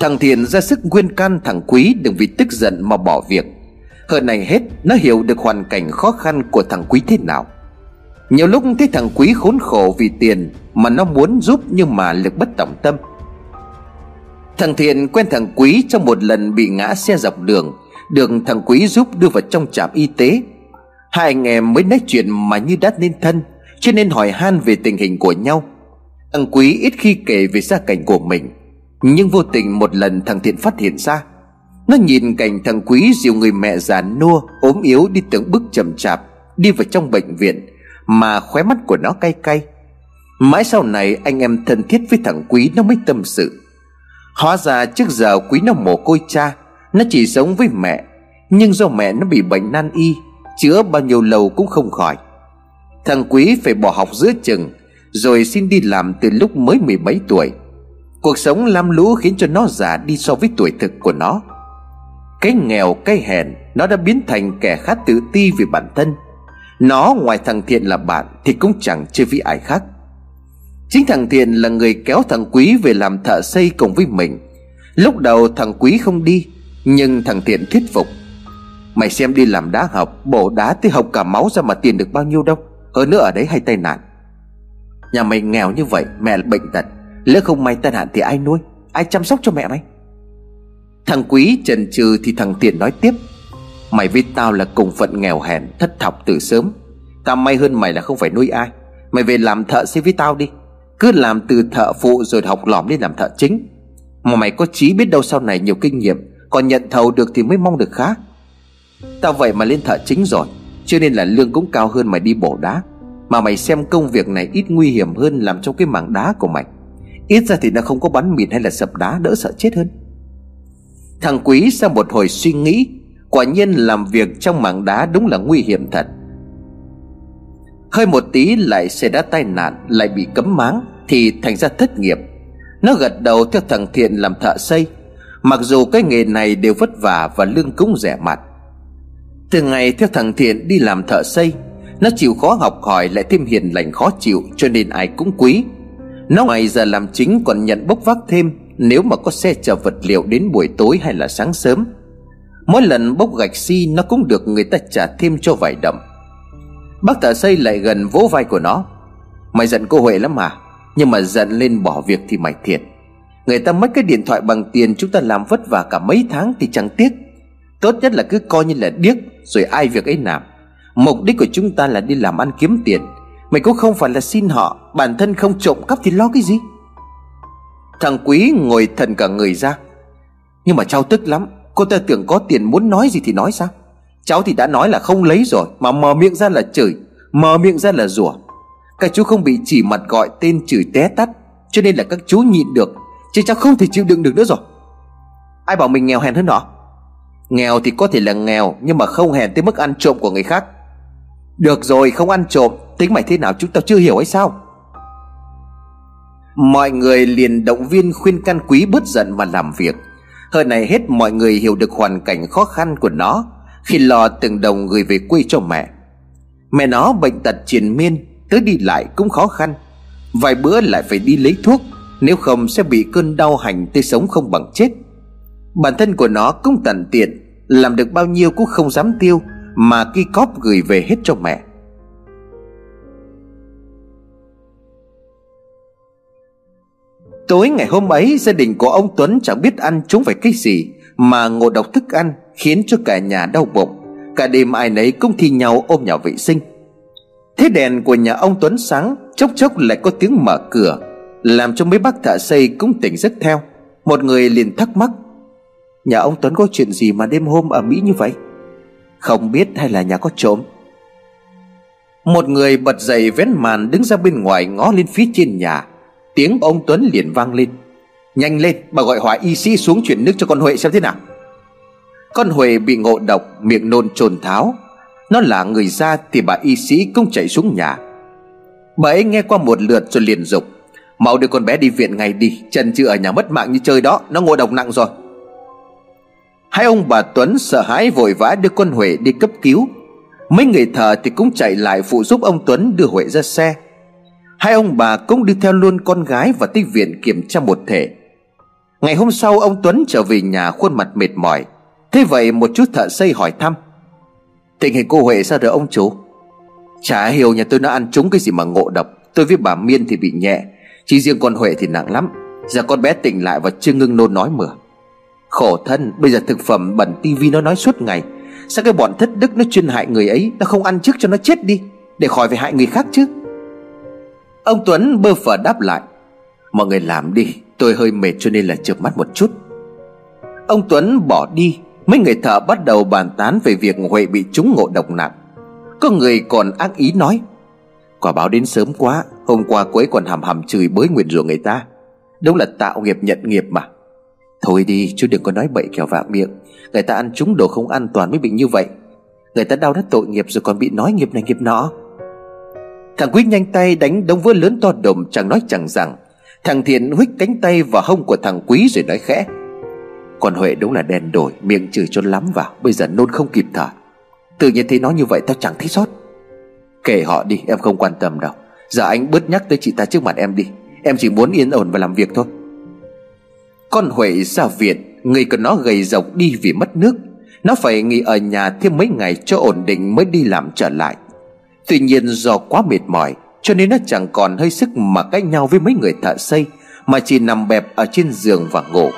Thằng Thiện ra sức nguyên can thằng Quý đừng vì tức giận mà bỏ việc. Hơn này hết, nó hiểu được hoàn cảnh khó khăn của thằng Quý thế nào. Nhiều lúc thấy thằng Quý khốn khổ vì tiền Mà nó muốn giúp nhưng mà lực bất tòng tâm. Thằng Thiện quen thằng Quý trong một lần bị ngã xe dọc đường, Được thằng Quý giúp đưa vào trong trạm y tế. Hai anh em mới nói chuyện mà như đã nên thân, Cho nên hỏi han về tình hình của nhau. Thằng Quý ít khi kể về gia cảnh của mình. Nhưng vô tình một lần thằng Thiện phát hiện ra. Nó nhìn cảnh thằng Quý dìu người mẹ già nua, ốm yếu đi từng bước chậm chạp, Đi vào trong bệnh viện, Mà khóe mắt của nó cay cay. Mãi sau này, anh em thân thiết với thằng Quý nó mới tâm sự. Hóa ra trước giờ Quý nó mồ côi cha, Nó chỉ sống với mẹ, Nhưng do mẹ nó bị bệnh nan y, Chữa bao nhiêu lâu cũng không khỏi. Thằng Quý phải bỏ học giữa chừng, Rồi xin đi làm từ lúc mới mười mấy tuổi. Cuộc sống lam lũ khiến cho nó già đi so với tuổi thực của nó. Cái nghèo, cái hèn, Nó đã biến thành kẻ khá tự ti về bản thân. Nó ngoài thằng Thiện là bạn Thì cũng chẳng chơi với ai khác. Chính thằng Thiện là người kéo thằng Quý về làm thợ xây cùng với mình. Lúc đầu thằng Quý không đi, Nhưng thằng Thiện thuyết phục. Mày xem đi làm đá học, Bổ đá tới học cả máu ra mà tiền được bao nhiêu đâu Hơn nữa ở đấy hay tai nạn. Nhà mày nghèo như vậy, Mẹ là bệnh tật. Lỡ không may tai nạn thì ai nuôi? Ai chăm sóc cho mẹ mày? Thằng Quý trần trừ thì thằng tiền nói tiếp. Mày với tao là cùng phận nghèo hèn, Thất học từ sớm. Tao may hơn mày là không phải nuôi ai. Mày về làm thợ xin với tao đi. Cứ làm từ thợ phụ rồi học lỏm đi làm thợ chính. Mà mày có chí biết đâu sau này nhiều kinh nghiệm, Còn nhận thầu được thì mới mong được khác Tao vậy mà lên thợ chính rồi, Cho nên là lương cũng cao hơn mày đi bổ đá. Mà mày xem công việc này ít nguy hiểm hơn Làm trong cái mảng đá của mày. Ít ra thì nó không có bắn mìn hay là sập đá Đỡ sợ chết hơn. Thằng Quý sau một hồi suy nghĩ, Quả nhiên làm việc trong mảng đá đúng là nguy hiểm thật. Hơi một tí lại xảy ra tai nạn, Lại bị cấm máng, Thì thành ra thất nghiệp. Nó gật đầu theo thằng Thiện làm thợ xây. Mặc dù cái nghề này đều vất vả Và lương cũng rẻ mặt từ ngày theo thằng Thiện đi làm thợ xây, Nó chịu khó học hỏi lại thêm hiền lành khó chịu, Cho nên ai cũng quý. Nó ngoài giờ làm chính còn nhận bốc vác thêm Nếu mà có xe chở vật liệu đến buổi tối hay là sáng sớm. Mỗi lần bốc gạch xi si, nó cũng được người ta trả thêm cho vài đồng. Bác thợ xây lại gần vỗ vai của nó. Mày giận cô Huệ lắm mà Nhưng mà giận lên bỏ việc thì mày thiệt. Người ta mất cái điện thoại bằng tiền Chúng ta làm vất vả cả mấy tháng thì chẳng tiếc. Tốt nhất là cứ coi như là điếc Rồi ai việc ấy làm. Mục đích của chúng ta là đi làm ăn kiếm tiền. Mày cũng không phải là xin họ, Bản thân không trộm cắp thì lo cái gì? Thằng Quý ngồi thần cả người ra. Nhưng mà cháu tức lắm, Cô ta tưởng có tiền muốn nói gì thì nói sao? Cháu thì đã nói là không lấy rồi, Mà mở miệng ra là chửi, Mở miệng ra là rủa. Các chú không bị chỉ mặt gọi tên chửi té tắt, Cho nên là các chú nhịn được, Chứ cháu không thể chịu đựng được nữa rồi. Ai bảo mình nghèo hèn hơn họ? Nghèo thì có thể là nghèo, Nhưng mà không hèn tới mức ăn trộm của người khác. Được rồi, không ăn trộm. Tính mày thế nào chúng tao chưa hiểu hay sao? Mọi người liền động viên khuyên can quý bớt giận mà làm việc. Hơn này hết, mọi người hiểu được hoàn cảnh khó khăn của nó, Khi lo từng đồng gửi về quê cho mẹ. Mẹ nó bệnh tật triền miên, Tới đi lại cũng khó khăn. Vài bữa lại phải đi lấy thuốc, Nếu không sẽ bị cơn đau hành tới sống không bằng chết. Bản thân của nó cũng tận tiện, Làm được bao nhiêu cũng không dám tiêu. Mà ki cóp gửi về hết cho mẹ. Tối ngày hôm ấy, gia đình của ông Tuấn chẳng biết ăn chúng phải cái gì, Mà ngộ độc thức ăn khiến cho cả nhà đau bụng. Cả đêm ai nấy cũng thi nhau ôm nhà vệ sinh. Thế đèn của nhà ông Tuấn sáng, Chốc chốc lại có tiếng mở cửa, Làm cho mấy bác thợ xây cũng tỉnh giấc theo. Một người liền thắc mắc, Nhà ông Tuấn có chuyện gì mà đêm hôm ở Mỹ như vậy? Không biết hay là nhà có trộm. Một người bật dậy vén màn đứng ra bên ngoài ngó lên phía trên nhà. Tiếng ông Tuấn liền vang lên. Nhanh lên, bà gọi hỏa y sĩ xuống chuyển nước cho con Huệ xem thế nào. Con Huệ bị ngộ độc, miệng nôn trồn tháo. Nó là người ra thì bà y sĩ cũng chạy xuống nhà. Bà ấy nghe qua một lượt rồi liền dục, Mau đưa con bé đi viện ngay đi Trần chưa ở nhà mất mạng như chơi đó, Nó ngộ độc nặng rồi. Hai ông bà Tuấn sợ hãi vội vã đưa con Huệ đi cấp cứu. Mấy người thợ thì cũng chạy lại phụ giúp ông Tuấn đưa Huệ ra xe. Hai ông bà cũng đi theo luôn con gái và tới viện kiểm tra một thể. Ngày hôm sau, ông Tuấn trở về nhà khuôn mặt mệt mỏi. Thế vậy, một chút thợ xây hỏi thăm. Tình hình cô Huệ sao rồi, ông chú Chả hiểu nhà tôi nó ăn trúng cái gì mà ngộ độc. Tôi với bà Miên thì bị nhẹ. Chỉ riêng con Huệ thì nặng lắm. Giờ con bé tỉnh lại và chưa ngưng nôn nói mửa. Khổ thân, Bây giờ thực phẩm bẩn tivi nó nói suốt ngày. Sao cái bọn thất đức nó chuyên hại người ấy? Nó không ăn trước cho nó chết đi, Để khỏi phải hại người khác chứ. Ông Tuấn bơ phở đáp lại. Mọi người làm đi, Tôi hơi mệt cho nên là chợp mắt một chút. Ông Tuấn bỏ đi, Mấy người thợ bắt đầu bàn tán về việc Huệ bị trúng ngộ độc nặng. Có người còn ác ý nói, Quả báo đến sớm quá, Hôm qua cô ấy còn hầm hầm chửi bới nguyện rủa người ta. Đúng là tạo nghiệp nhận nghiệp mà. Thôi đi, chú đừng có nói bậy kẻo vạ miệng. Người ta ăn trúng đồ không an toàn mới bị như vậy. Người ta đau đớn tội nghiệp rồi còn bị nói nghiệp này nghiệp nọ. Thằng Quý nhanh tay đánh đống vỡ lớn to đùng chẳng nói chẳng rằng, Thằng Thiện huých cánh tay vào hông của thằng Quý rồi nói khẽ Còn Huệ đúng là đèn đổi, Miệng chửi cho lắm vào, Bây giờ nôn không kịp thở. Tự nhiên thấy nó như vậy, tao chẳng thấy sót. Kể họ đi, em không quan tâm đâu. Giờ anh bớt nhắc tới chị ta trước mặt em đi. Em chỉ muốn yên ổn và làm việc thôi con Huệ ra viện Người của nó gầy rộc đi vì mất nước. Nó phải nghỉ ở nhà thêm mấy ngày cho ổn định mới đi làm trở lại. Tuy nhiên do quá mệt mỏi, Cho nên nó chẳng còn hơi sức mà cãi nhau với mấy người thợ xây, Mà chỉ nằm bẹp ở trên giường và ngủ.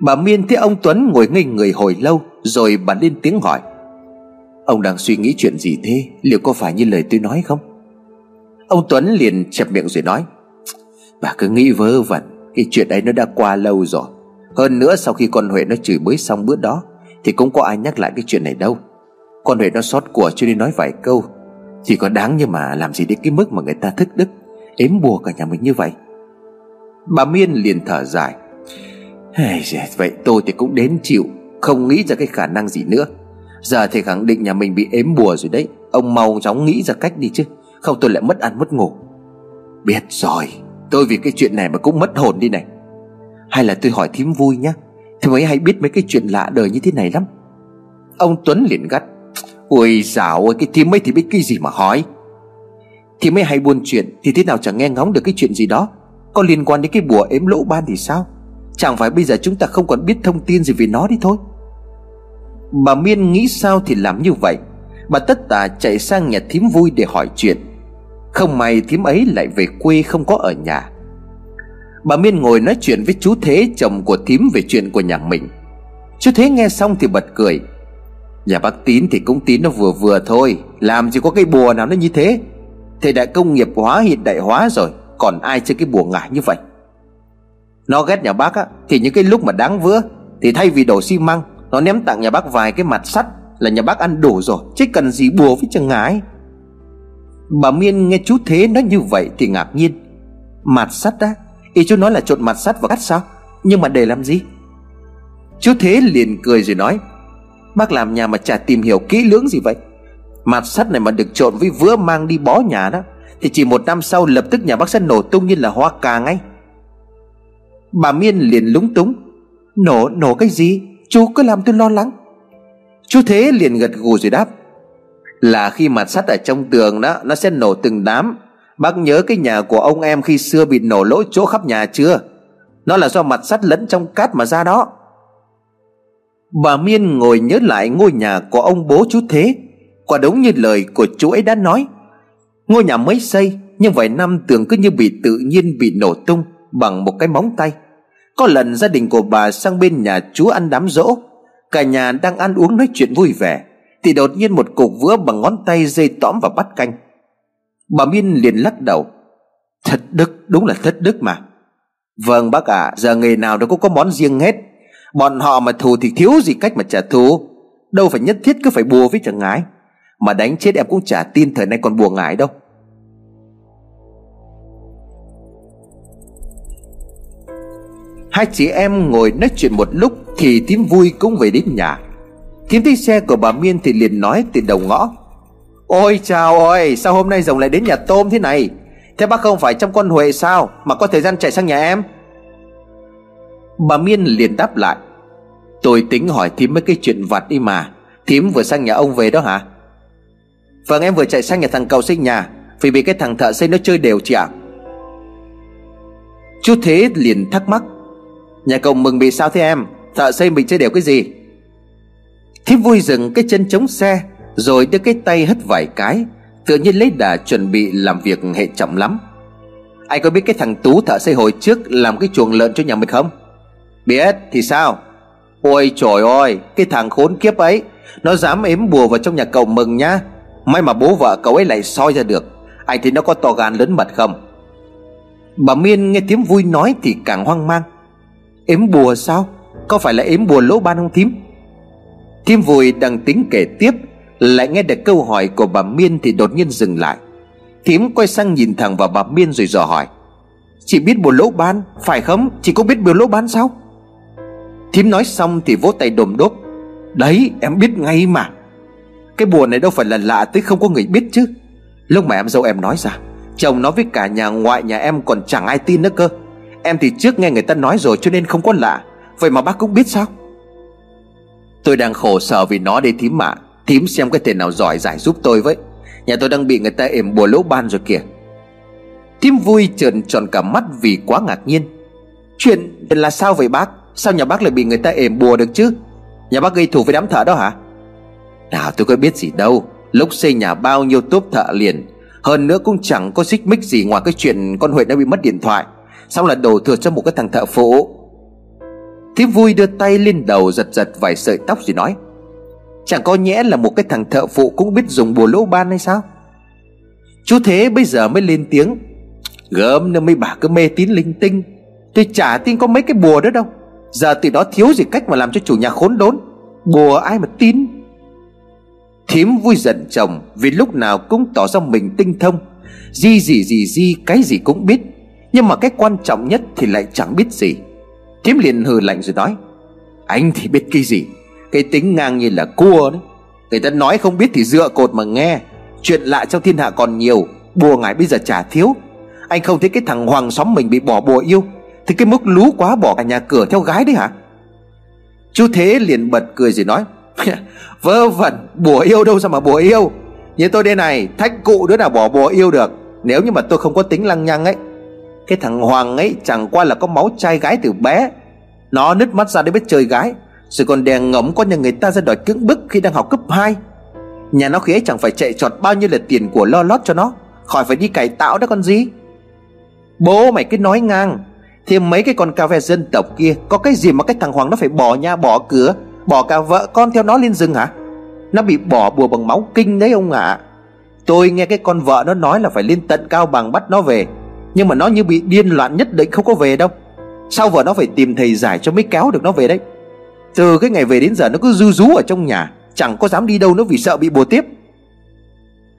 Bà Miên thấy ông Tuấn ngồi ngây người hồi lâu, Rồi bà lên tiếng hỏi. Ông đang suy nghĩ chuyện gì thế? Liệu có phải như lời tôi nói không? Ông Tuấn liền chẹp miệng rồi nói. Bà cứ nghĩ vớ vẩn, Cái chuyện ấy nó đã qua lâu rồi. Hơn nữa sau khi con Huệ nó chửi bới xong bữa đó, Thì cũng có ai nhắc lại cái chuyện này đâu. Con Huệ nó xót của cho nên nói vài câu. Chỉ có đáng nhưng mà làm gì đến cái mức mà người ta thức đức, Ếm bùa cả nhà mình như vậy? Bà Miên liền thở dài hey, Vậy tôi thì cũng đến chịu Không nghĩ ra cái khả năng gì nữa. Giờ thì khẳng định nhà mình bị ếm bùa rồi đấy Ông mau chóng nghĩ ra cách đi chứ Không tôi lại mất ăn mất ngủ. Biết rồi Tôi vì cái chuyện này mà cũng mất hồn đi này. Hay là tôi hỏi thím vui nhá Thím ấy hay biết mấy cái chuyện lạ đời như thế này lắm. Ông Tuấn liền gắt Ôi dạo ơi cái thím ấy thì biết cái gì mà hỏi? Thím ấy hay buôn chuyện Thì thế nào chẳng nghe ngóng được cái chuyện gì đó Có liên quan đến cái bùa ếm lỗ ban thì sao? Chẳng phải bây giờ chúng ta không còn biết thông tin gì về nó đi thôi. Bà Miên nghĩ sao thì làm như vậy. Bà tất tả chạy sang nhà thím vui để hỏi chuyện. Không may thím ấy lại về quê không có ở nhà. Bà Miên ngồi nói chuyện với chú Thế, chồng của thím về chuyện của nhà mình. Chú Thế nghe xong thì bật cười. Nhà bác Tín thì cũng tín nó vừa vừa thôi. Làm gì có cái bùa nào nó như thế? Thời đại công nghiệp hóa, hiện đại hóa rồi. Còn ai chơi cái bùa ngải như vậy? Nó ghét nhà bác á, Thì những cái lúc mà đáng vữa Thì thay vì đổ xi măng, Nó ném tặng nhà bác vài cái mặt sắt Là nhà bác ăn đủ rồi, Chứ cần gì bùa với chừng ngái. Bà Miên nghe chú Thế nói như vậy thì ngạc nhiên. Mặt sắt á? Ý chú nói là trộn mặt sắt vào cắt sao? Nhưng mà để làm gì? Chú Thế liền cười rồi nói, Bác làm nhà mà chả tìm hiểu kỹ lưỡng gì vậy? Mặt sắt này mà được trộn với vữa mang đi bó nhà đó, Thì chỉ một năm sau lập tức nhà bác sẽ nổ tung như là hoa cà ngay. Bà Miên liền lúng túng. Nổ, nổ cái gì? Chú cứ làm tôi lo lắng. Chú Thế liền gật gù rồi đáp. Là khi mặt sắt ở trong tường đó Nó sẽ nổ từng đám. Bác nhớ cái nhà của ông em khi xưa bị nổ lỗ chỗ khắp nhà chưa? Nó là do mặt sắt lẫn trong cát mà ra đó. Bà Miên ngồi nhớ lại ngôi nhà của ông bố chú Thế. Quả đúng như lời của chú ấy đã nói. Ngôi nhà mới xây Nhưng vài năm tường cứ như bị tự nhiên bị nổ tung. Bằng một cái móng tay. Có lần gia đình của bà sang bên nhà chú ăn đám rỗ Cả nhà đang ăn uống nói chuyện vui vẻ Thì đột nhiên một cục vữa bằng ngón tay dây tõm vào bát canh. Bà Miên liền lắc đầu. Thật đức đúng là thất đức mà. Vâng bác ạ à, Giờ nghề nào đâu có có món riêng hết. Bọn họ mà thù thì thiếu gì cách mà trả thù. Đâu phải nhất thiết cứ phải bùa với chẳng ngái. Mà đánh chết em cũng chả tin thời nay còn bùa ngải đâu. Hai chị em ngồi nói chuyện một lúc Thì thím vui cũng về đến nhà. Thím thấy xe của bà Miên thì liền nói từ đầu ngõ, Ôi chào ơi, Sao hôm nay rồng lại đến nhà tôm thế này? Thế bác không phải trong con Huệ sao Mà có thời gian chạy sang nhà em? Bà Miên liền đáp lại, Tôi tính hỏi thím mấy cái chuyện vặt đi mà. Thím vừa sang nhà ông về đó hả? Vâng em vừa chạy sang nhà thằng cầu xây nhà, Vì bị cái thằng thợ xây nó chơi đều chị ạ. Chú Thế liền thắc mắc Nhà cậu mừng bị sao thế em? Thợ xây mình chơi đều cái gì? Thiếp vui dừng cái chân chống xe, Rồi đưa cái tay hất vài cái, Tự nhiên lấy đà chuẩn bị làm việc hệ trọng lắm. Anh có biết cái thằng Tú thợ xây hồi trước Làm cái chuồng lợn cho nhà mình không? Biết, thì sao? Ôi trời ơi, Cái thằng khốn kiếp ấy, Nó dám ếm bùa vào trong nhà cậu mừng nhá. May mà bố vợ cậu ấy lại soi ra được Anh thấy nó có to gan lớn mật không? Bà Miên nghe tiếng vui nói thì càng hoang mang. Ếm bùa sao? Có phải là ếm bùa lỗ ban không thím? Thím vui đang tính kể tiếp, Lại nghe được câu hỏi của bà Miên Thì đột nhiên dừng lại. Thím quay sang nhìn thẳng vào bà Miên rồi dò hỏi, Chị biết bùa lỗ ban, Phải không? Chị có biết bùa lỗ ban sao? Thím nói xong thì vỗ tay đồm đốp, Đấy, em biết ngay mà. Cái bùa này đâu phải là lạ tới không có người biết chứ. Lúc mà em dâu em nói ra, Chồng nói với cả nhà ngoại nhà em còn chẳng ai tin nữa cơ. Em thì trước nghe người ta nói rồi cho nên không có lạ. Vậy mà bác cũng biết sao? Tôi đang khổ sở vì nó đây thím mà Thím xem cái thể nào giỏi giải giúp tôi với. Nhà tôi đang bị người ta ểm bùa lỗ ban rồi kìa. Thím vui trợn tròn cả mắt vì quá ngạc nhiên. Chuyện là sao vậy bác? Sao nhà bác lại bị người ta ểm bùa được chứ? Nhà bác gây thù với đám thợ đó hả? Nào, tôi có biết gì đâu. Lúc xây nhà bao nhiêu tốp thợ liền. Hơn nữa cũng chẳng có xích mích gì Ngoài cái chuyện con Huệ đã bị mất điện thoại. Xong là đổ thừa cho một cái thằng thợ phụ. Thiếp vui đưa tay lên đầu giật giật vài sợi tóc rồi nói, Chẳng có nhẽ là một cái thằng thợ phụ cũng biết dùng bùa lỗ ban hay sao? Chú Thế bây giờ mới lên tiếng, Gớm nữa mấy bà cứ mê tín linh tinh, Tôi chả tin có mấy cái bùa đó đâu. Giờ tụi đó thiếu gì cách mà làm cho chủ nhà khốn đốn, Bùa ai mà tin? Thím vui giận chồng Vì lúc nào cũng tỏ ra mình tinh thông, Di gì gì di cái gì cũng biết. Nhưng mà cái quan trọng nhất thì lại chẳng biết gì. Thím liền hừ lạnh rồi nói, Anh thì biết cái gì? Cái tính ngang như là cua đấy. Người ta nói không biết thì dựa cột mà nghe. Chuyện lạ trong thiên hạ còn nhiều, Bùa ngài bây giờ chả thiếu. Anh không thấy cái thằng hoàng xóm mình bị bỏ bùa yêu? Thì cái mức lú quá bỏ cả nhà cửa theo gái đấy hả? Chú Thế liền bật cười rồi nói, Vớ vẩn, Bùa yêu đâu sao mà bùa yêu? Như tôi đây này, Thách cụ đứa nào bỏ bùa yêu được. Nếu như mà tôi không có tính lăng nhăng ấy cái thằng Hoàng ấy chẳng qua là có máu trai gái từ bé. Nó nứt mắt ra để biết chơi gái. Rồi còn đè ngấm con nhà người ta ra đòi cưỡng bức khi đang học cấp 2 Nhà nó khi ấy chẳng phải chạy trọt bao nhiêu là tiền của lo lót cho nó. Khỏi phải đi cải tạo đó con gì. Bố mày cứ nói ngang. Thêm mấy cái con cà phê dân tộc kia, Có cái gì mà cái thằng Hoàng nó phải bỏ nhà, bỏ cửa, Bỏ cả vợ con theo nó lên rừng hả? Nó bị bỏ bùa bằng máu kinh đấy ông ạ. À. Tôi nghe cái con vợ nó nói là phải lên tận cao bằng bắt nó về. Nhưng mà nó như bị điên loạn nhất định, không có về đâu. Sau vợ nó phải tìm thầy giải cho mới kéo được nó về đấy? Từ cái ngày về đến giờ nó cứ ru rú ở trong nhà, Chẳng có dám đi đâu nữa vì sợ bị bùa tiếp.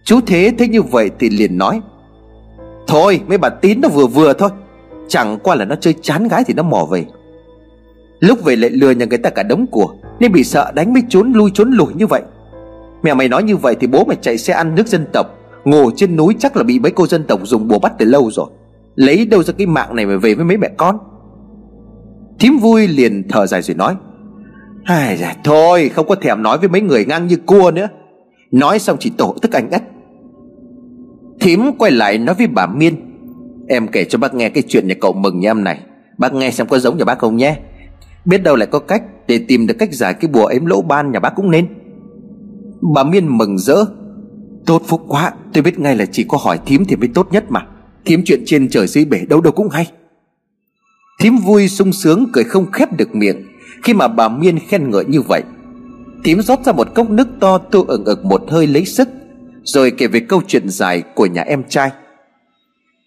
Chú Thế thấy như vậy thì liền nói, Thôi, mấy bà tín nó vừa vừa thôi. Chẳng qua là nó chơi chán gái thì nó mò về. Lúc về lại lừa nhà người ta cả đống của, Nên bị sợ đánh mới trốn lui trốn lùi như vậy. Mẹ mày nói như vậy thì bố mày chạy xe ăn nước dân tộc, Ngồi trên núi chắc là bị mấy cô dân tộc dùng bùa bắt từ lâu rồi. Lấy đâu ra cái mạng này mà về với mấy mẹ con? Thím vui liền thở dài rồi nói Ai dạ, Thôi không có thèm nói với mấy người ngang như cua nữa. Nói xong chỉ tổ tức anh ất Thím quay lại nói với bà Miên Em kể cho bác nghe cái chuyện nhà cậu mừng nhà em này. Bác nghe xem có giống nhà bác không nhé. Biết đâu lại có cách Để tìm được cách giải cái bùa ếm lỗ ban nhà bác cũng nên. Bà Miên mừng rỡ Tốt phúc quá Tôi biết ngay là chỉ có hỏi thím thì mới tốt nhất mà. Thím chuyện trên trời dưới bể đâu đâu cũng hay. Thím vui sung sướng cười không khép được miệng. Khi mà bà Miên khen ngợi như vậy, Thím rót ra một cốc nước to tu ẩn ực một hơi lấy sức, Rồi kể về câu chuyện dài của nhà em trai.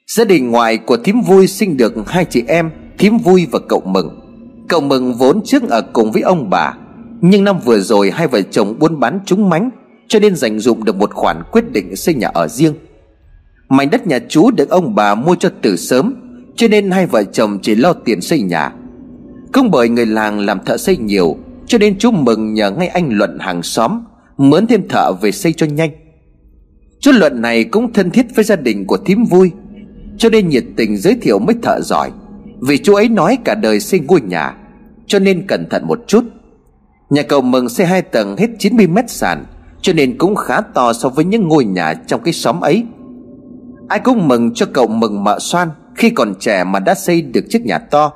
Gia đình ngoại của thím vui sinh được hai chị em, Thím vui và cậu mừng. Cậu mừng vốn trước ở cùng với ông bà, Nhưng năm vừa rồi hai vợ chồng buôn bán trúng mánh, Cho nên dành dụng được một khoản quyết định xây nhà ở riêng. Mảnh đất nhà chú được ông bà mua cho từ sớm, Cho nên hai vợ chồng chỉ lo tiền xây nhà. Không bởi người làng làm thợ xây nhiều, Cho nên chú mừng nhờ ngay anh Luận hàng xóm, Mướn thêm thợ về xây cho nhanh. Chú Luận này cũng thân thiết với gia đình của thím vui, Cho nên nhiệt tình giới thiệu mấy thợ giỏi. Vì chú ấy nói cả đời xây ngôi nhà, Cho nên cẩn thận một chút. Nhà cầu mừng xây hai tầng hết 90 mét sàn, Cho nên cũng khá to so với những ngôi nhà trong cái xóm ấy. Ai cũng mừng cho cậu mừng mợ xoan Khi còn trẻ mà đã xây được chiếc nhà to.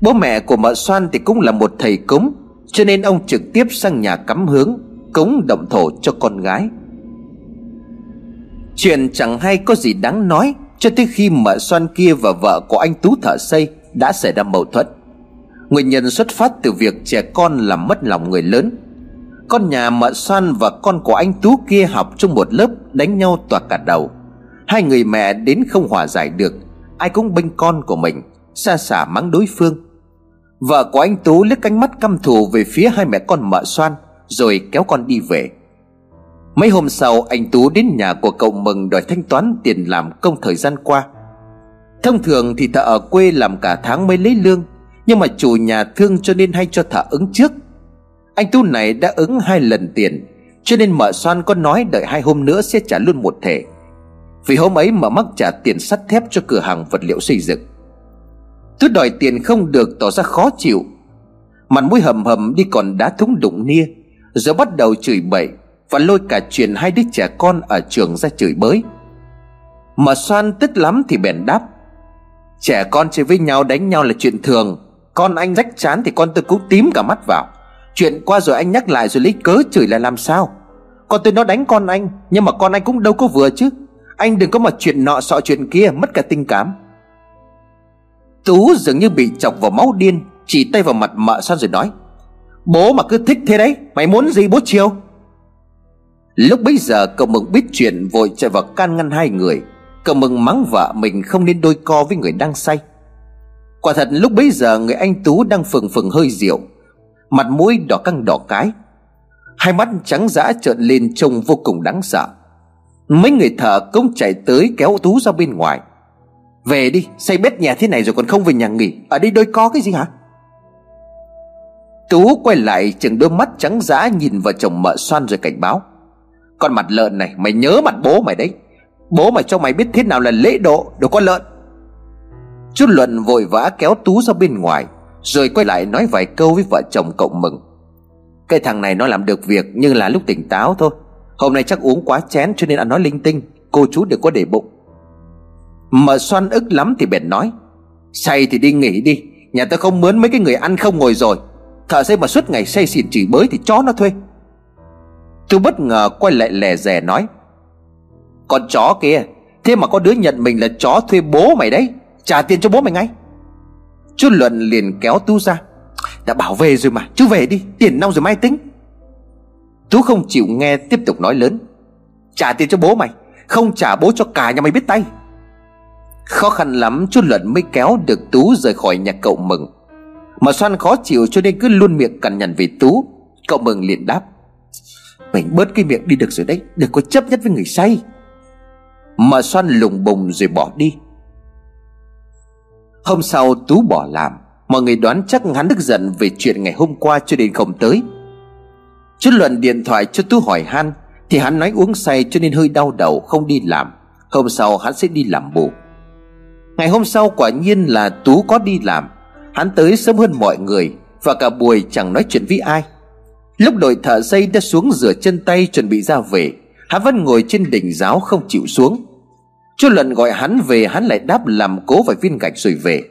Bố mẹ của mợ xoan thì cũng là một thầy cúng, Cho nên ông trực tiếp sang nhà cắm hướng, Cúng động thổ cho con gái. Chuyện chẳng hay có gì đáng nói Cho tới khi mợ xoan kia và vợ của anh Tú thợ xây Đã xảy ra mâu thuẫn. Nguyên nhân xuất phát từ việc trẻ con làm mất lòng người lớn. Con nhà mợ xoan và con của anh Tú kia học trong một lớp Đánh nhau toạc cả đầu. Hai người mẹ đến không hòa giải được, Ai cũng bênh con của mình, Xa xả mắng đối phương. Vợ của anh Tú liếc ánh mắt căm thù Về phía hai mẹ con mợ xoan Rồi kéo con đi về. Mấy hôm sau, anh Tú đến nhà của cậu Mừng Đòi thanh toán tiền làm công thời gian qua. Thông thường thì thợ ở quê làm cả tháng mới lấy lương, Nhưng mà chủ nhà thương cho nên hay cho thợ ứng trước. Anh Tú này đã ứng hai lần tiền, Cho nên mợ xoan có nói đợi hai hôm nữa sẽ trả luôn một thể vì hôm ấy mà mắc trả tiền sắt thép cho cửa hàng vật liệu xây dựng. Tôi đòi tiền không được tỏ ra khó chịu. Mặt mũi hầm hầm đi còn đá thúng đụng nia. Rồi bắt đầu chửi bậy Và lôi cả chuyện hai đứa trẻ con ở trường ra chửi bới. Mà xoan tức lắm thì bèn đáp, Trẻ con chơi với nhau đánh nhau là chuyện thường. Con anh rách chán thì con tôi cũng tím cả mắt vào. Chuyện qua rồi anh nhắc lại rồi lấy cớ chửi là làm sao? Con tôi nó đánh con anh, Nhưng mà con anh cũng đâu có vừa chứ. Anh đừng có mà chuyện nọ sọ chuyện kia, Mất cả tình cảm. Tú dường như bị chọc vào máu điên, Chỉ tay vào mặt mợ son rồi nói, Bố mà cứ thích thế đấy, Mày muốn gì bố chiều? Lúc bấy giờ, cậu mừng biết chuyện Vội chạy vào can ngăn hai người. Cậu mừng mắng vợ mình không nên đôi co với người đang say. Quả thật, lúc bấy giờ, người anh Tú đang phừng phừng hơi rượu, Mặt mũi đỏ căng đỏ cái, Hai mắt trắng dã trợn lên trông vô cùng đáng sợ. Mấy người thợ cũng chạy tới kéo Tú ra bên ngoài. Về đi, Xây bếp nhà thế này rồi còn không về nhà nghỉ. Ở đây đôi có cái gì hả? Tú quay lại, chừng đôi mắt trắng dã nhìn vào chồng mợ xoan rồi cảnh báo. Con mặt lợn này, mày nhớ mặt bố mày đấy. Bố mày cho mày biết thế nào là lễ độ, Đồ con lợn. Chú Luận vội vã kéo Tú ra bên ngoài, Rồi quay lại nói vài câu với vợ chồng cậu mừng. Cái thằng này nó làm được việc Nhưng là lúc tỉnh táo thôi. Hôm nay chắc uống quá chén cho nên ăn nói linh tinh. Cô chú đừng có để bụng. Mà xoan ức lắm thì bèn nói, Say thì đi nghỉ đi. Nhà tôi không mướn mấy cái người ăn không ngồi rồi. Thợ xây mà suốt ngày say xỉn chỉ bới thì chó nó thuê. Tôi bất ngờ quay lại lè rè nói, Con chó kia, Thế mà có đứa nhận mình là chó thuê bố mày đấy. Trả tiền cho bố mày ngay. Chú Luận liền kéo Tú ra, Đã bảo về rồi mà, Chú về đi, Tiền nong rồi mai tính. Tú không chịu nghe tiếp tục nói lớn. Trả tiền cho bố mày, Không trả bố cho cả nhà mày biết tay. Khó khăn lắm chú Luận mới kéo được Tú rời khỏi nhà cậu Mừng. Mà Xoan khó chịu cho nên cứ luôn miệng cằn nhằn về Tú. Cậu Mừng liền đáp Mình bớt cái miệng đi được rồi đấy, Đừng có chấp nhất với người say. Mà Xoan lùng bùng rồi bỏ đi. Hôm sau Tú bỏ làm, Mọi người đoán chắc hắn tức giận về chuyện ngày hôm qua cho đến không tới. Chú Luận điện thoại cho Tú hỏi han, Thì hắn nói uống say cho nên hơi đau đầu, không đi làm. Hôm sau hắn sẽ đi làm bù. Ngày hôm sau quả nhiên là Tú có đi làm. Hắn tới sớm hơn mọi người, Và cả buổi chẳng nói chuyện với ai. Lúc đội thợ xây đã xuống rửa chân tay chuẩn bị ra về, Hắn vẫn ngồi trên đỉnh giáo không chịu xuống. Chú Luận gọi hắn về, hắn lại đáp làm cố vài viên gạch rồi về.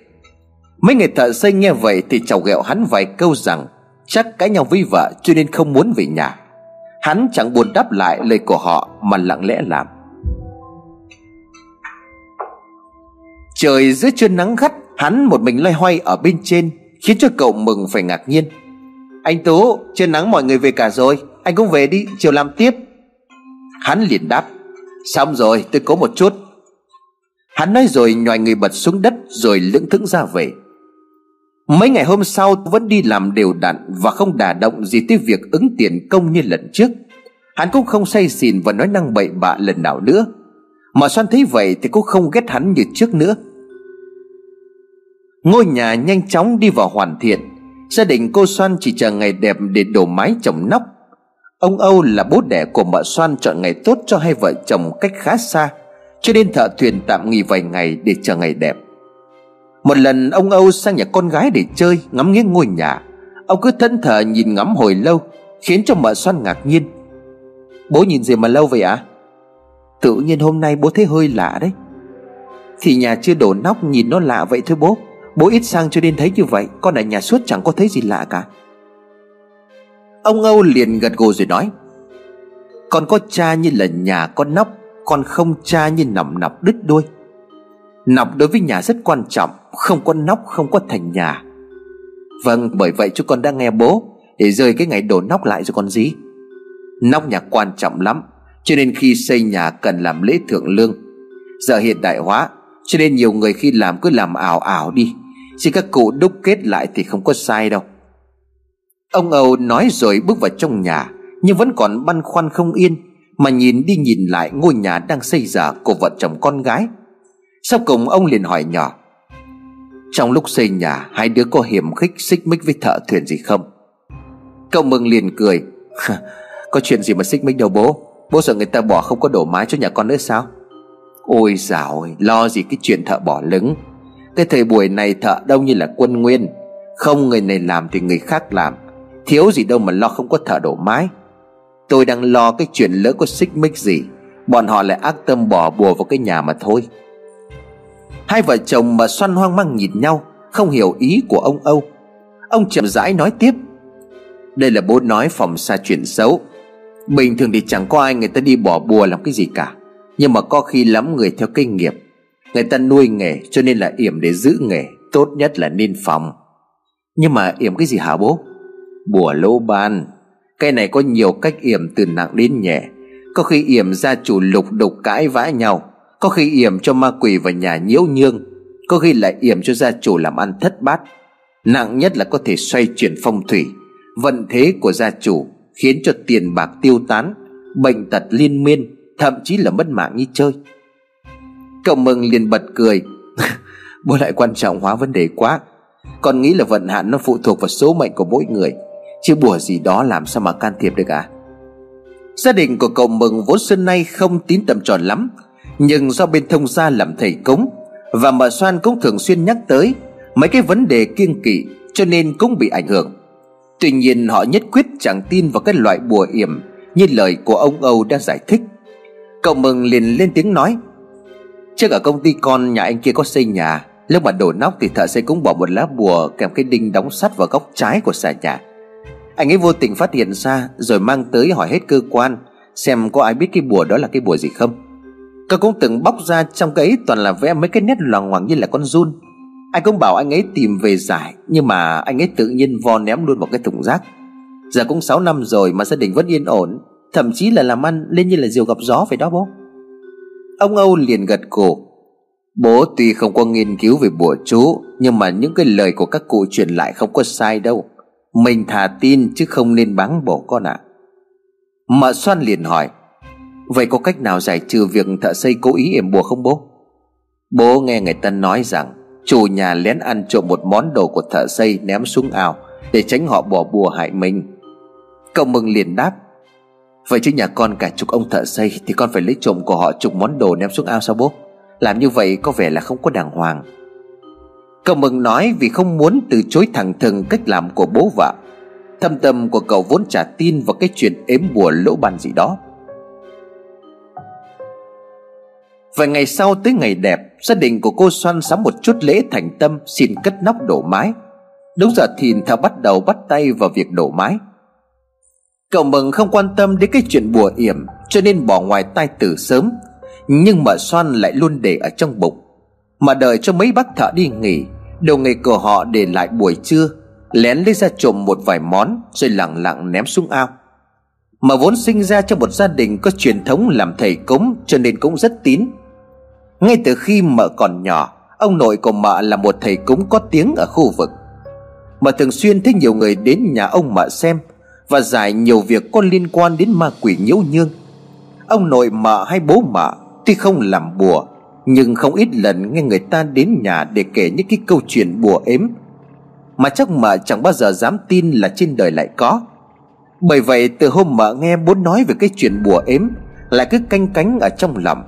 Mấy người thợ xây nghe vậy thì chào ghẹo hắn vài câu rằng Chắc cãi nhau với vợ cho nên không muốn về nhà. Hắn chẳng buồn đáp lại lời của họ mà lặng lẽ làm. Trời giữa trưa nắng gắt, Hắn một mình loay hoay ở bên trên, Khiến cho cậu mừng phải ngạc nhiên. Anh Tú, Trưa nắng mọi người về cả rồi, Anh cũng về đi, chiều làm tiếp. Hắn liền đáp, Xong rồi, tôi có một chút. Hắn nói rồi nhòi người bật xuống đất Rồi lững thững ra về. Mấy ngày hôm sau vẫn đi làm đều đặn Và không đả động gì tới việc ứng tiền công như lần trước. Hắn cũng không say xỉn và nói năng bậy bạ lần nào nữa. Mà Soan thấy vậy thì cũng không ghét hắn như trước nữa. Ngôi nhà nhanh chóng đi vào hoàn thiện. Gia đình cô Soan chỉ chờ ngày đẹp để đổ mái trồng nóc. Ông Âu là bố đẻ của mợ Soan chọn ngày tốt cho hai vợ chồng cách khá xa, Cho nên thợ thuyền tạm nghỉ vài ngày để chờ ngày đẹp. Một lần ông Âu sang nhà con gái để chơi, Ngắm nghía ngôi nhà. Ông cứ thân thờ nhìn ngắm hồi lâu, Khiến cho mợ xoan ngạc nhiên. Bố nhìn gì mà lâu vậy ạ? À? Tự nhiên hôm nay bố thấy hơi lạ đấy. Thì nhà chưa đổ nóc, nhìn nó lạ vậy thôi bố. Bố ít sang cho nên thấy như vậy, Con ở nhà suốt chẳng có thấy gì lạ cả. Ông Âu liền gật gù rồi nói, Con có cha như là nhà con nóc, Con không cha như nằm nọc đứt đuôi Nọc đối với nhà rất quan trọng không có nóc, không có thành nhà. Vâng bởi vậy chú con đã nghe bố, Để rơi cái ngày đổ nóc lại cho con gì Nóc nhà quan trọng lắm, Cho nên khi xây nhà cần làm lễ thượng lương. Giờ hiện đại hóa, Cho nên nhiều người khi làm cứ làm ảo ảo đi. Chỉ các cụ đúc kết lại thì không có sai đâu. Ông Âu nói rồi bước vào trong nhà, Nhưng vẫn còn băn khoăn không yên, Mà nhìn đi nhìn lại ngôi nhà đang xây dở của vợ chồng con gái. Sau cùng ông liền hỏi nhỏ trong lúc xây nhà, Hai đứa có hiểm khích xích mích với thợ thuyền gì không? Cậu mừng liền cười. Có chuyện gì mà xích mích đâu bố. Bố sợ người ta bỏ không có đổ mái cho nhà con nữa sao? Ôi dào ơi, Lo gì cái chuyện thợ bỏ lứng Cái thời buổi này thợ đâu như là quân nguyên. Không người này làm thì người khác làm. Thiếu gì đâu mà lo không có thợ đổ mái. Tôi đang lo cái chuyện lỡ có xích mích gì. Bọn họ lại ác tâm bỏ bùa vào cái nhà mà thôi. Hai vợ chồng mà xoăn hoang mang nhìn nhau, Không hiểu ý của ông Âu. Ông chậm rãi nói tiếp, Đây là bố nói phòng xa chuyện xấu. Bình thường thì chẳng có ai người ta đi bỏ bùa làm cái gì cả, Nhưng mà có khi lắm người theo kinh nghiệm. Người ta nuôi nghề, cho nên là yểm để giữ nghề, Tốt nhất là nên phòng. Nhưng mà yểm cái gì hả bố? Bùa lỗ ban. Cái này có nhiều cách yểm từ nặng đến nhẹ. Có khi yểm gia chủ lục đục cãi vã nhau có khi yểm cho ma quỷ vào nhà nhiễu nhương, Có khi lại yểm cho gia chủ làm ăn thất bát. Nặng nhất là có thể xoay chuyển phong thủy. Vận thế của gia chủ Khiến cho tiền bạc tiêu tán, Bệnh tật liên miên, Thậm chí là mất mạng như chơi. Cậu mừng liền bật cười. Bố lại quan trọng hóa vấn đề quá. Con nghĩ là vận hạn nó phụ thuộc vào số mệnh của mỗi người, Chứ bùa gì đó làm sao mà can thiệp được à? Gia đình của cậu mừng vốn xưa nay không tín tầm tròn lắm nhưng do bên thông gia làm thầy cúng, Và mợ xoan cũng thường xuyên nhắc tới Mấy cái vấn đề kiêng kỵ Cho nên cũng bị ảnh hưởng. Tuy nhiên họ nhất quyết chẳng tin vào cái loại bùa yểm Như lời của ông Âu đã giải thích. Cậu mừng liền lên tiếng nói, Trước ở công ty con, nhà anh kia có xây nhà. Lúc mà đổ nóc thì thợ xây cũng bỏ một lá bùa Kèm cái đinh đóng sắt vào góc trái của xà nhà. Anh ấy vô tình phát hiện ra Rồi mang tới hỏi hết cơ quan Xem có ai biết cái bùa đó là cái bùa gì không. Cậu cũng từng bóc ra trong cái ấy toàn là vẽ mấy cái nét loằng ngoằng như là con run. Anh cũng bảo anh ấy tìm về giải, Nhưng mà anh ấy tự nhiên vo ném luôn vào cái thùng rác. Giờ cũng 6 năm rồi mà gia đình vẫn yên ổn, Thậm chí là làm ăn lên như là diều gặp gió vậy đó bố. Ông Âu liền gật cổ Bố tuy không có nghiên cứu về bùa chú, Nhưng mà những cái lời của các cụ truyền lại không có sai đâu. Mình thà tin chứ không nên báng bổ con ạ. À. Mợ xoan liền hỏi Vậy có cách nào giải trừ việc thợ xây cố ý yểm bùa không bố? Bố nghe người ta nói rằng, Chủ nhà lén ăn trộm một món đồ của thợ xây ném xuống ao Để tránh họ bỏ bùa hại mình. Cậu mừng liền đáp, Vậy chứ nhà con cả chục ông thợ xây Thì con phải lấy trộm của họ chục món đồ ném xuống ao sao bố? Làm như vậy có vẻ là không có đàng hoàng. Cậu mừng nói vì không muốn từ chối thẳng thừng cách làm của bố vợ. Thâm tâm của cậu vốn chả tin vào cái chuyện ếm bùa lỗ bàn gì đó. Vài ngày sau tới ngày đẹp, Gia đình của cô Xoan sắm một chút lễ thành tâm, Xin cất nóc đổ mái. Đúng giờ thìn thảo bắt đầu bắt tay vào việc đổ mái. Cậu mừng không quan tâm đến cái chuyện bùa yểm, Cho nên bỏ ngoài tai từ sớm. Nhưng mà Xoan lại luôn để ở trong bụng. Mà đợi cho mấy bác thợ đi nghỉ, Đầu nghề của họ để lại buổi trưa, Lén lấy ra trộm một vài món, Rồi lặng lặng ném xuống ao. Mà vốn sinh ra trong một gia đình có truyền thống làm thầy cúng, Cho nên cũng rất tín ngay từ khi mợ còn nhỏ, Ông nội của mợ là một thầy cúng có tiếng ở khu vực. Mà thường xuyên thấy nhiều người đến nhà ông mợ xem Và giải nhiều việc có liên quan đến ma quỷ nhiễu nhương. Ông nội mợ hay bố mợ Tuy không làm bùa, Nhưng không ít lần nghe người ta đến nhà để kể những cái câu chuyện bùa ếm. Mà chắc mợ chẳng bao giờ dám tin là trên đời lại có. Bởi vậy từ hôm mợ nghe bố nói về cái chuyện bùa ếm, Lại cứ canh cánh ở trong lòng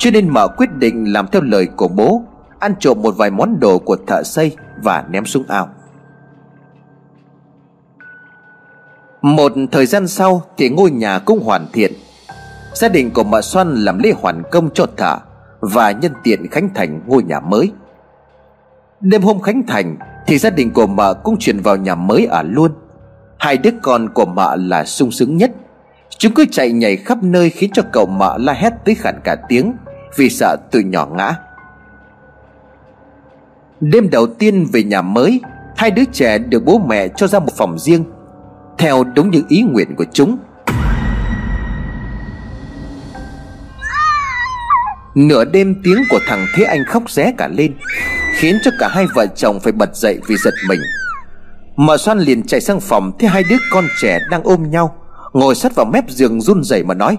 cho nên mợ quyết định làm theo lời của bố, Ăn trộm một vài món đồ của thợ xây Và ném xuống ao. Một thời gian sau Thì ngôi nhà cũng hoàn thiện. Gia đình của mợ Xoan làm lễ hoàn công cho thợ Và nhân tiện khánh thành ngôi nhà mới. Đêm hôm khánh thành Thì gia đình của mợ cũng chuyển vào nhà mới ở luôn. Hai đứa con của mợ là sung sướng nhất. Chúng cứ chạy nhảy khắp nơi Khiến cho cậu mợ la hét tới khản cả tiếng. Vì sợ từ nhỏ ngã. Đêm đầu tiên về nhà mới, Hai đứa trẻ được bố mẹ cho ra một phòng riêng, Theo đúng những ý nguyện của chúng. Nửa đêm tiếng của thằng Thế Anh khóc ré cả lên, Khiến cho cả hai vợ chồng phải bật dậy vì giật mình. Mợ Xoan liền chạy sang phòng Thấy hai đứa con trẻ đang ôm nhau, Ngồi sát vào mép giường run rẩy mà nói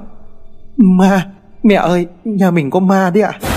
Ma Mẹ ơi nhà mình có ma đấy ạ à?